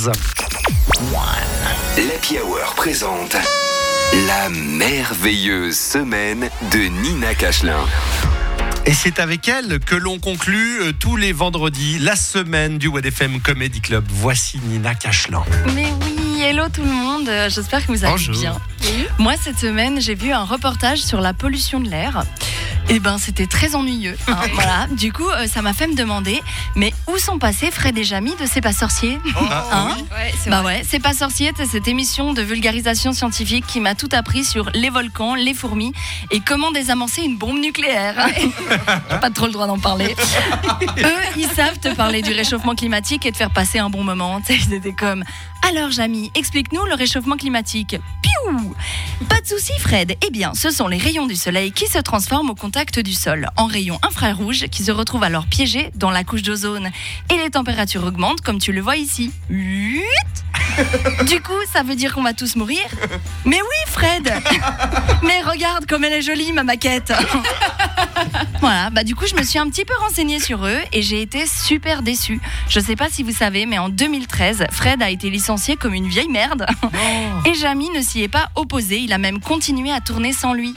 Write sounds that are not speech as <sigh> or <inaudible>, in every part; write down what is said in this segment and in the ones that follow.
Buzz. L'Happy Hour présente la merveilleuse semaine de Nina Cachelin. Et c'est avec elle que l'on conclut euh, tous les vendredis la semaine du WFM Comedy Club. Voici Nina Cachelin. Mais oui, hello tout le monde, euh, j'espère que vous allez Bonjour. bien. Moi cette semaine j'ai vu un reportage sur la pollution de l'air. Et ben c'était très ennuyeux. hein, <laughs> voilà. Du coup euh, ça m'a fait me demander, mais où sont passés Fred et Jamy de C'est pas sorcier Ah, Hein oui. Ouais, c'est Bah vrai. ouais, C'est pas sorcier, c'est cette émission de vulgarisation scientifique qui m'a tout appris sur les volcans, les fourmis et comment désamorcer une bombe nucléaire. <laughs> J'ai pas trop le droit d'en parler. <laughs> Eux, ils savent te parler du réchauffement climatique et te faire passer un bon moment. Tu sais, ils étaient comme Alors, Jamy, explique-nous le réchauffement climatique. Piou Pas de souci, Fred. Eh bien, ce sont les rayons du soleil qui se transforment au contact du sol en rayons infrarouges qui se retrouvent alors piégés dans la couche d'ozone. Et les températures augmentent comme tu le vois ici. <laughs> Du coup, ça veut dire qu'on va tous mourir Mais oui, Fred <laughs> Mais regarde comme elle est jolie, ma maquette <laughs> Voilà, bah du coup, je me suis un petit peu renseignée sur eux et j'ai été super déçue. Je sais pas si vous savez, mais en 2013, Fred a été licencié comme une vieille merde. Et Jamy ne s'y est pas opposé, il a même continué à tourner sans lui.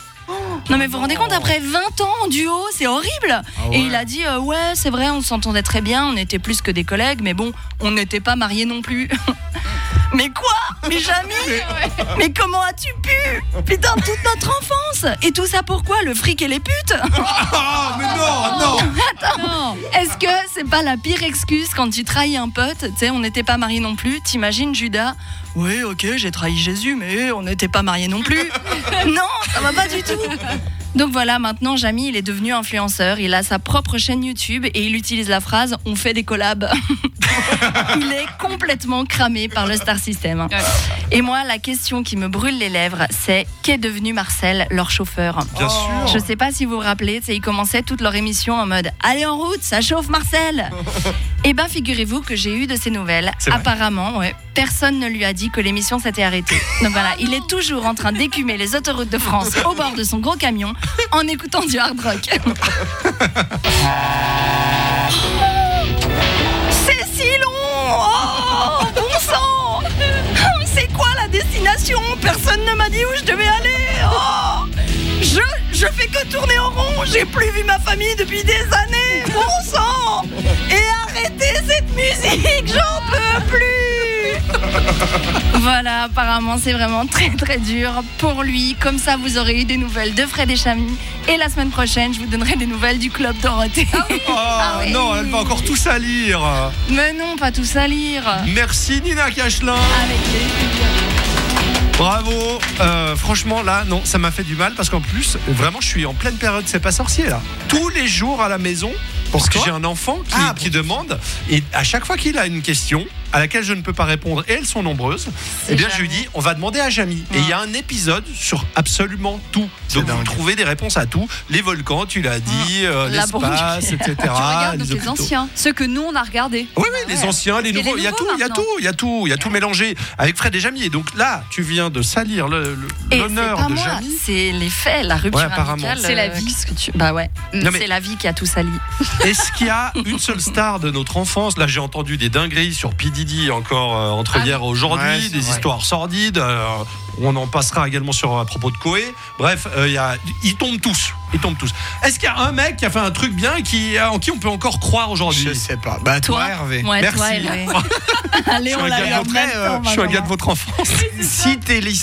Non mais vous vous rendez compte, après 20 ans en duo, c'est horrible. Et il a dit, euh, ouais, c'est vrai, on s'entendait très bien, on était plus que des collègues, mais bon, on n'était pas mariés non plus. <laughs> mais quoi? Mais Jamy <laughs> Mais comment as-tu pu? Putain, toute notre enfance. Et tout ça pourquoi? Le fric et les putes. Ah, <laughs> mais pas la pire excuse quand tu trahis un pote Tu sais, on n'était pas mariés non plus. T'imagines Judas? Oui, ok, j'ai trahi Jésus, mais on n'était pas mariés non plus. <laughs> non, ça va pas du tout. Donc voilà, maintenant Jamy, il est devenu influenceur. Il a sa propre chaîne YouTube et il utilise la phrase "On fait des collabs". <laughs> il est complètement cramé par le Star System. Et moi, la question qui me brûle les lèvres, c'est qu'est devenu Marcel, leur chauffeur? Bien sûr. je sais pas si vous vous rappelez, ils commençaient toute leur émission en mode Allez en route, ça chauffe Marcel Eh ben figurez-vous que j'ai eu de ces nouvelles. Apparemment, ouais, personne ne lui a dit que l'émission s'était arrêtée. Donc voilà, il est toujours en train d'écumer les autoroutes de France au bord de son gros camion en écoutant du hard rock. <laughs> C'est si long! Oh, bon sang! C'est quoi la destination? Personne ne m'a dit où je devais aller. Oh je, je fais que tourner en rond. J'ai plus vu ma famille depuis des années J'en peux plus <laughs> Voilà, apparemment c'est vraiment très très dur pour lui. Comme ça, vous aurez eu des nouvelles de Fred et Chamy. Et la semaine prochaine, je vous donnerai des nouvelles du Club Dorothée. Oh, oui. non, elle va encore tout salir. Mais non, pas tout à lire. Merci Nina Cachelin. Avec. Bravo. Euh, franchement, là, non, ça m'a fait du mal parce qu'en plus, vraiment, je suis en pleine période, c'est pas sorcier là. Tous les jours à la maison. Parce que j'ai un enfant qui, Ah, qui demande, et à chaque fois qu'il a une question à laquelle je ne peux pas répondre, et elles sont nombreuses, eh bien je lui dis, on va demander à Jamy. Et il y a un épisode sur absolument tout. Donc vous dingue. trouvez des réponses à tout. Les volcans, tu l'as dit, euh, La bombe l'espace, etc. <laughs> Tu regardes donc les hôpitaux. anciens, ceux que nous on a regardés. Oui, oui, les anciens, les Il y a nouveaux, les il y a tout, il y a tout, il y a tout, il y a tout mélangé avec Fred et Jamy. Et donc là, tu viens de salir l'honneur de Jamy. c'est les faits, la rupture Ouais, apparemment. amicale, C'est la euh, vie. qu'est-ce que tu... Bah ouais, c'est la vie qui a tout sali. Est-ce qu'il y a une seule star de notre enfance? Là, j'ai entendu des dingueries sur P. Diddy encore euh, entre Ah hier et aujourd'hui, Ouais, des vrai. histoires sordides. euh, on en passera également sur à propos de Koé. Bref, euh, il y a, ils tombent tous. Ils tombent tous. Est-ce qu'il y a un mec qui a fait un truc bien qui, en qui on peut encore croire aujourd'hui? Je sais pas. Bah, toi, Toi Hervé. Ouais, Merci. toi, Hervé. <laughs> Allez, Je suis on un l'a gars de euh, votre enfance. Si t'es licencié